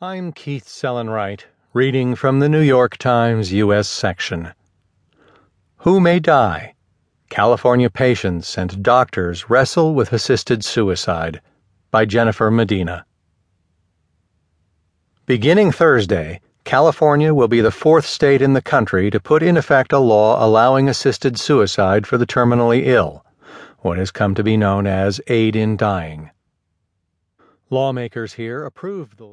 I'm Keith Sellon-Wright, reading from the New York Times U.S. section. Who May Die? California Patients and Doctors Wrestle with Assisted Suicide by Jennifer Medina. Beginning Thursday, California will be the fourth state in the country to put in effect a law allowing assisted suicide for the terminally ill, what has come to be known as aid in dying. Lawmakers here approved the